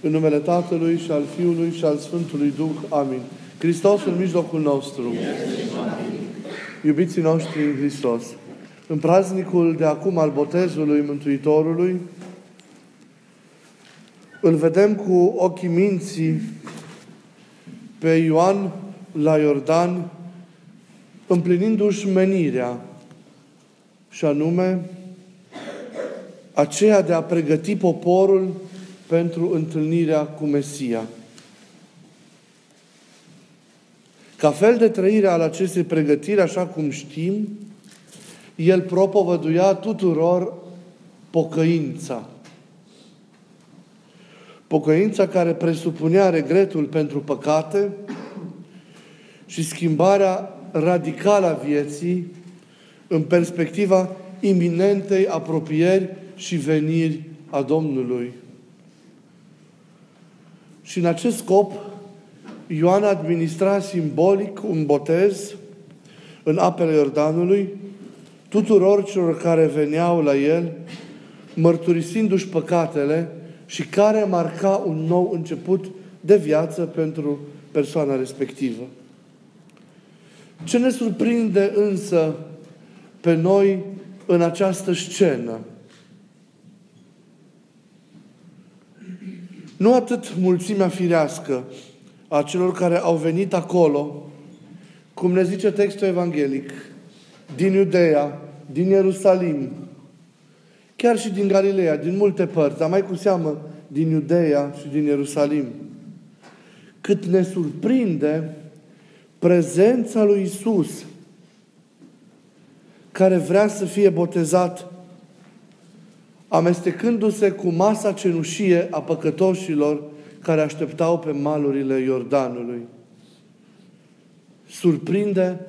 În numele Tatălui și al Fiului și al Sfântului Duh. Amin. Hristos în mijlocul nostru. Iubiții noștri în Hristos. În praznicul de acum al botezului Mântuitorului, îl vedem cu ochii minții pe Ioan la Iordan, împlinindu-și menirea, și anume aceea de a pregăti poporul pentru întâlnirea cu Mesia. Ca fel de trăire al acestei pregătiri, așa cum știm, el propovăduia tuturor pocăința. Pocăința care presupunea regretul pentru păcate și schimbarea radicală a vieții în perspectiva iminentei apropieri și veniri a Domnului. Și în acest scop, Ioan administra simbolic un botez în apele Iordanului tuturor celor care veneau la el, mărturisindu-și păcatele și care marca un nou început de viață pentru persoana respectivă. Ce ne surprinde însă pe noi în această scenă? Nu atât mulțimea firească a celor care au venit acolo, cum ne zice textul evanghelic, din Iudeea, din Ierusalim, chiar și din Galileea, din multe părți, dar mai cu seamă din Iudeea și din Ierusalim. Cât ne surprinde prezența lui Isus, care vrea să fie botezat amestecându-se cu masa cenușie a păcătoșilor care așteptau pe malurile Iordanului. Surprinde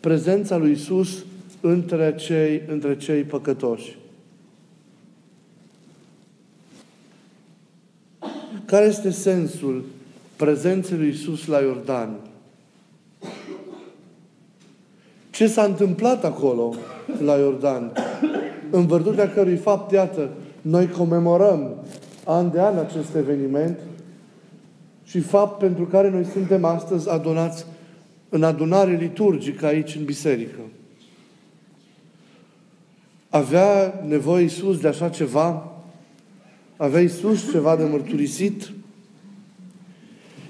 prezența lui Isus între cei, între cei păcătoși. Care este sensul prezenței lui Isus la Iordan? Ce s-a întâmplat acolo, la Iordan? În virtutea cărui fapt, iată, noi comemorăm an de an acest eveniment și fapt pentru care noi suntem astăzi adunați în adunare liturgică aici în biserică. Avea nevoie Iisus de așa ceva? Avea Iisus ceva de mărturisit?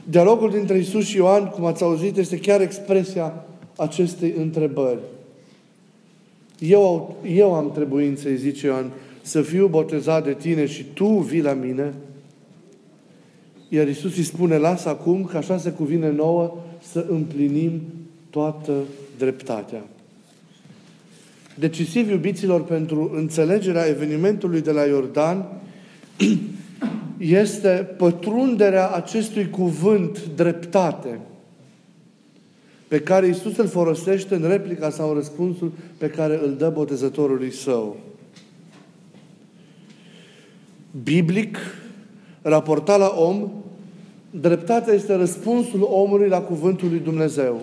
Dialogul dintre Iisus și Ioan, cum ați auzit, este chiar expresia acestei întrebări. Eu, eu am trebuință, îi zice Ioan, să fiu botezat de tine și tu vii la mine. Iar Iisus îi spune, lasă acum că așa se cuvine nouă să împlinim toată dreptatea. Decisiv, iubiților, pentru înțelegerea evenimentului de la Iordan este pătrunderea acestui cuvânt dreptate pe care Isus îl folosește în replica sau în răspunsul pe care îl dă botezătorului său. Biblic, raportat la om, dreptatea este răspunsul omului la cuvântul lui Dumnezeu,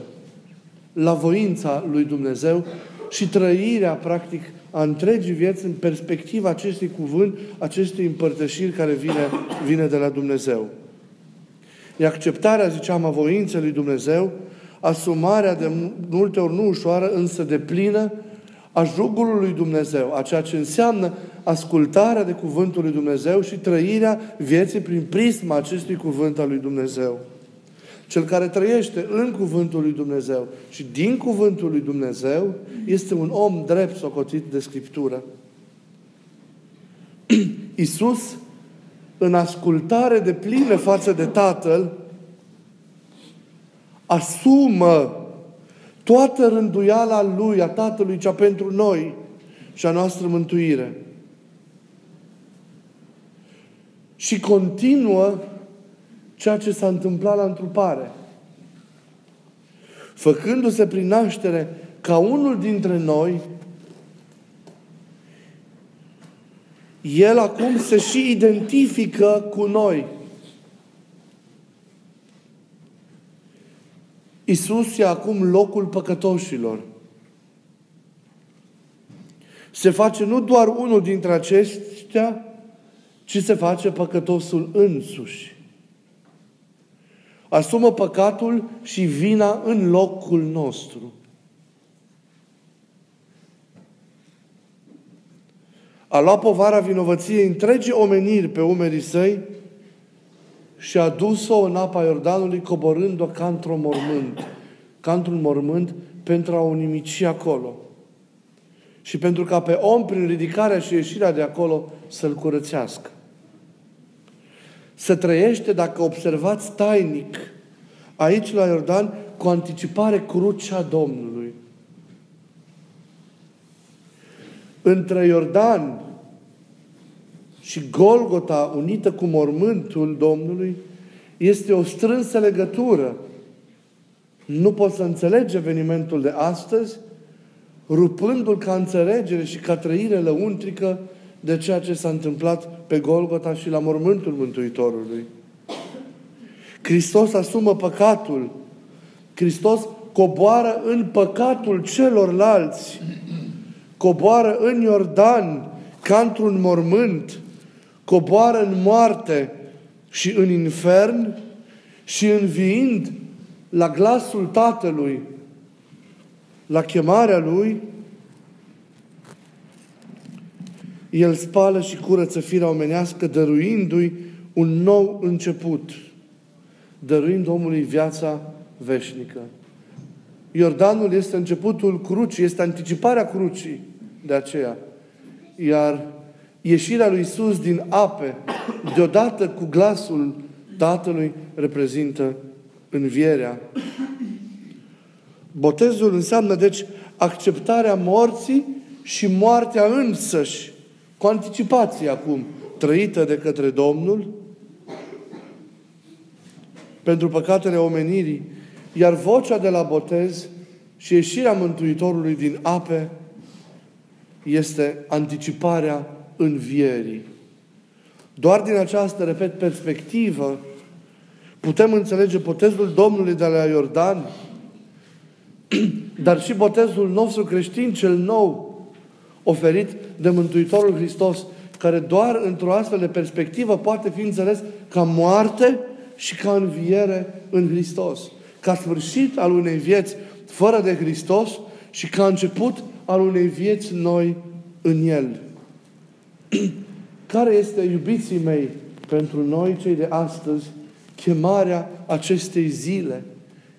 la voința lui Dumnezeu și trăirea, practic, a întregii vieți în perspectiva acestui cuvânt, acestei împărtășiri care vine, vine de la Dumnezeu. E acceptarea, ziceam, a voinței lui Dumnezeu asumarea de multe ori nu ușoară, însă de plină, a jugului lui Dumnezeu, a ceea ce înseamnă ascultarea de cuvântul lui Dumnezeu și trăirea vieții prin prisma acestui cuvânt al lui Dumnezeu. Cel care trăiește în cuvântul lui Dumnezeu și din cuvântul lui Dumnezeu este un om drept socotit de Scriptură. Isus, în ascultare de plină față de Tatăl, asumă toată rânduiala Lui, a Tatălui, cea pentru noi și a noastră mântuire. Și continuă ceea ce s-a întâmplat la întrupare. Făcându-se prin naștere ca unul dintre noi, El acum se și identifică cu noi. Isus e acum locul păcătoșilor. Se face nu doar unul dintre aceștia, ci se face păcătosul însuși. asumă păcatul și vina în locul nostru. A luat povara vinovăției întregii omeniri pe umerii săi și a dus-o în apa Iordanului, coborând-o ca într-un mormânt, ca într-un mormânt pentru a o nimici acolo. Și pentru ca pe om, prin ridicarea și ieșirea de acolo, să-l curățească. Se trăiește, dacă observați tainic, aici la Iordan, cu anticipare crucea Domnului. Între Iordan și Golgota, unită cu mormântul Domnului, este o strânsă legătură. Nu poți să înțelegi evenimentul de astăzi, rupându-l ca înțelegere și ca trăire lăuntrică de ceea ce s-a întâmplat pe Golgota și la mormântul Mântuitorului. Hristos asumă păcatul. Hristos coboară în păcatul celorlalți. Coboară în Iordan ca într-un mormânt. Coboară în moarte și în infern și înviind la glasul Tatălui, la chemarea Lui, El spală și curăță firea omenească, dăruindu-i un nou început, dăruind omului viața veșnică. Iordanul este începutul crucii, este anticiparea crucii de aceea. Iar ieșirea lui Isus din ape, deodată cu glasul Tatălui, reprezintă învierea. Botezul înseamnă, deci, acceptarea morții și moartea însăși cu anticipație acum, trăită de către Domnul, pentru păcatele omenirii, iar vocea de la botez și ieșirea Mântuitorului din ape este anticiparea învierii. Doar din această, repet, perspectivă, putem înțelege botezul Domnului de la Iordan, dar și botezul nostru creștin cel nou, oferit de Mântuitorul Hristos, care doar într-o astfel de perspectivă poate fi înțeles ca moarte și ca înviere în Hristos. Ca sfârșit al unei vieți fără de Hristos și ca început al unei vieți noi în El. Care este, iubiții mei, pentru noi, cei de astăzi, chemarea acestei zile,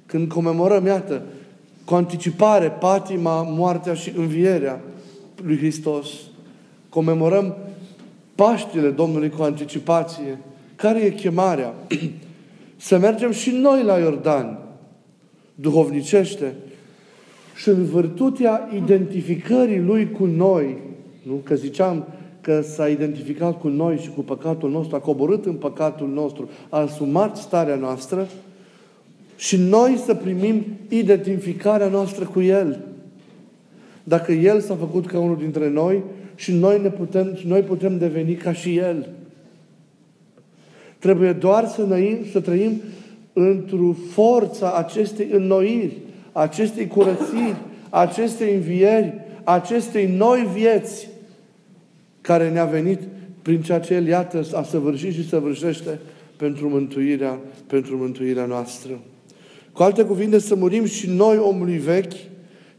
când comemorăm, iată, cu anticipare, patima, moartea și învierea, lui Hristos. Comemorăm Paștile Domnului cu anticipație. Care e chemarea? Să mergem și noi la Iordan, duhovnicește, și în virtutea identificării Lui cu noi, nu? Că ziceam că s-a identificat cu noi și cu păcatul nostru, a coborât în păcatul nostru, a asumat starea noastră și noi să primim identificarea noastră cu El. Dacă El s-a făcut ca unul dintre noi și noi, ne putem, și noi putem deveni ca și El. Trebuie doar să, năim, să trăim într-o forța acestei înnoiri, acestei curățiri, acestei învieri, acestei noi vieți care ne-a venit prin ceea ce El, iată, a săvârșit și săvârșește pentru mântuirea, pentru mântuirea noastră. Cu alte cuvinte, să murim și noi omului vechi,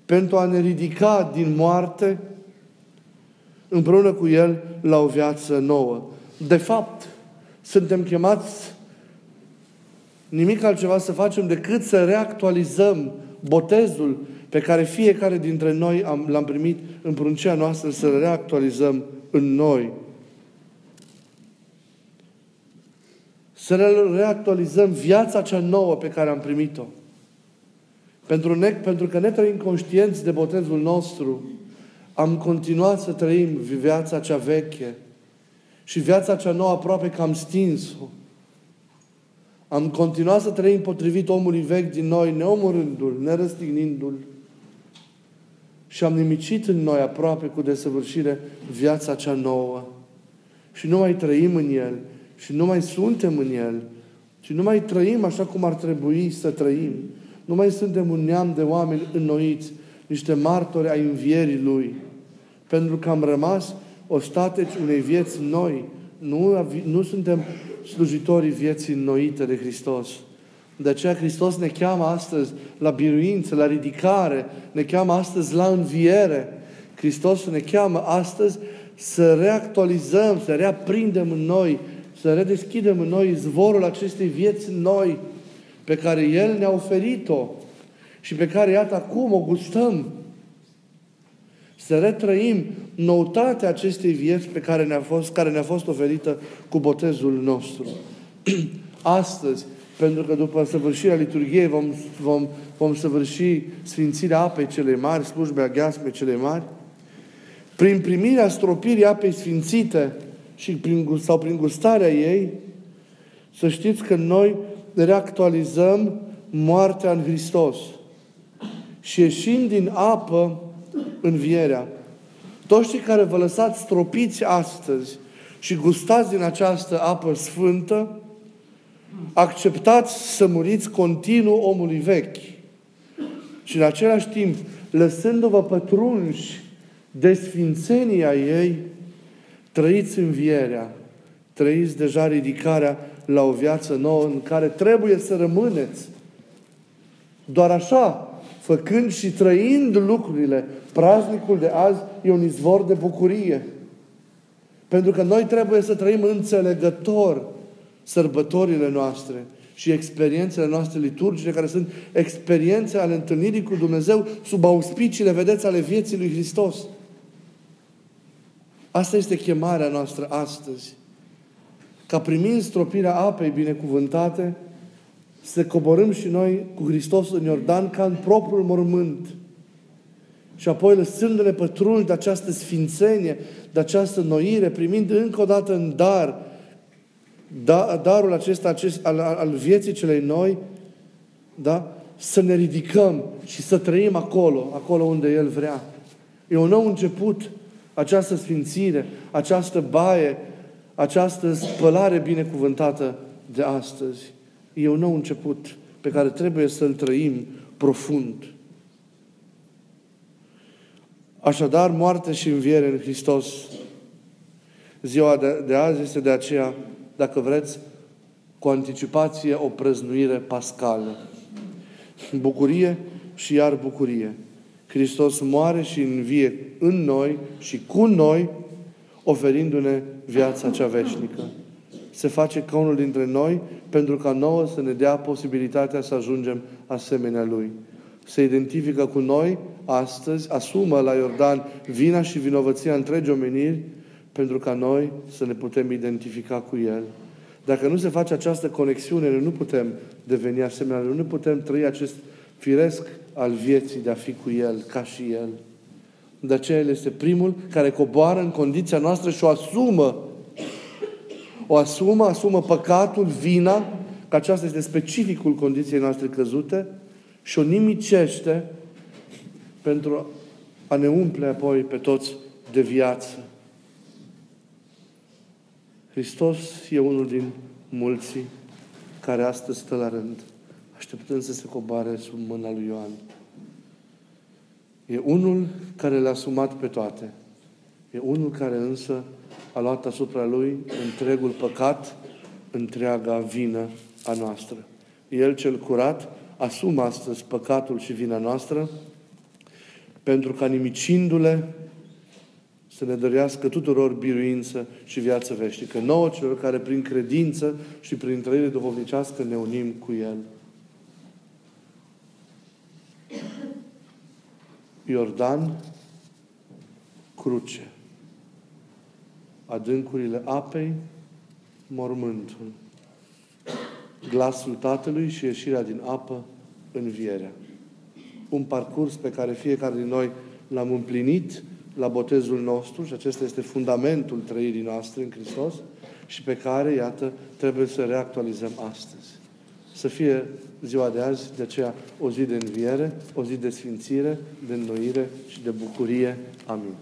pentru a ne ridica din moarte împreună cu El la o viață nouă. De fapt, suntem chemați nimic altceva să facem decât să reactualizăm botezul pe care fiecare dintre noi am, l-am primit în pruncea noastră, să-l reactualizăm în noi. Să reactualizăm viața cea nouă pe care am primit-o. Pentru, ne, pentru că ne trăim conștienți de botezul nostru, am continuat să trăim viața cea veche și viața cea nouă aproape că am stins-o. Am continuat să trăim potrivit omului vechi din noi, neomorându-l, nerăstignindu-l. Și am nimicit în noi aproape cu desăvârșire viața cea nouă. Și nu mai trăim în el. Și nu mai suntem în el. Și nu mai trăim așa cum ar trebui să trăim. Nu mai suntem un neam de oameni înnoiți, niște martori ai învierii Lui. Pentru că am rămas ostateci unei vieți noi. Nu, nu suntem slujitorii vieții înnoite de Hristos. De aceea Hristos ne cheamă astăzi la biruință, la ridicare, ne cheamă astăzi la înviere. Hristos ne cheamă astăzi să reactualizăm, să reaprindem în noi, să redeschidem în noi zvorul acestei vieți noi pe care El ne-a oferit-o și pe care, iată, acum o gustăm. Să retrăim noutatea acestei vieți pe care ne-a fost, care ne-a fost oferită cu botezul nostru. Astăzi, pentru că după săvârșirea liturgiei vom, vom, vom săvârși Sfințirea apei cele mari, slujbea gheasme cele mari, prin primirea stropirii apei sfințite și prin, sau prin gustarea ei, să știți că noi reactualizăm moartea în Hristos. Și ieșind din apă, învierea. Toți cei care vă lăsați stropiți astăzi și gustați din această apă sfântă, acceptați să muriți continuu omului vechi. Și în același timp, lăsându-vă pătrunși de sfințenia ei, trăiți învierea, trăiți deja ridicarea la o viață nouă în care trebuie să rămâneți. Doar așa, făcând și trăind lucrurile, praznicul de azi e un izvor de bucurie. Pentru că noi trebuie să trăim înțelegător sărbătorile noastre și experiențele noastre liturgice, care sunt experiențe ale întâlnirii cu Dumnezeu sub auspiciile, vedeți, ale vieții lui Hristos. Asta este chemarea noastră astăzi. Ca primind stropirea apei binecuvântate, să coborâm și noi cu Hristos în Iordan ca în propriul mormânt. Și apoi lăsându-ne pătrunși de această sfințenie, de această noire, primind încă o dată în dar da, darul acesta acest, al, al vieții celei noi, da? să ne ridicăm și să trăim acolo, acolo unde El vrea. E un nou început, această sfințire, această baie, această spălare binecuvântată de astăzi. E un nou început pe care trebuie să-l trăim profund. Așadar, moarte și înviere în Hristos. Ziua de, de azi este de aceea dacă vreți, cu anticipație o prăznuire pascală. Bucurie și iar bucurie. Hristos moare și învie în noi și cu noi, oferindu-ne viața cea veșnică. Se face ca unul dintre noi pentru ca nouă să ne dea posibilitatea să ajungem asemenea Lui. Se identifică cu noi astăzi, asumă la Iordan vina și vinovăția întregii omeniri pentru ca noi să ne putem identifica cu El. Dacă nu se face această conexiune, noi nu putem deveni asemenea, noi nu putem trăi acest firesc al vieții de a fi cu El, ca și El. De aceea El este primul care coboară în condiția noastră și o asumă. O asumă, asumă păcatul, vina, că aceasta este specificul condiției noastre căzute și o nimicește pentru a ne umple apoi pe toți de viață. Hristos e unul din mulți care astăzi stă la rând, așteptând să se coboare sub mâna lui Ioan. E unul care le-a sumat pe toate. E unul care însă a luat asupra lui întregul păcat, întreaga vină a noastră. El cel curat asumă astăzi păcatul și vina noastră pentru ca nimicindu-le să ne dărească tuturor biruință și viață veșnică. Nouă celor care prin credință și prin trăire duhovnicească ne unim cu El. Iordan, cruce. Adâncurile apei, mormântul. Glasul Tatălui și ieșirea din apă, învierea. Un parcurs pe care fiecare din noi l-am împlinit la botezul nostru și acesta este fundamentul trăirii noastre în Hristos și pe care, iată, trebuie să reactualizăm astăzi. Să fie ziua de azi, de aceea, o zi de înviere, o zi de sfințire, de înnoire și de bucurie. Amin.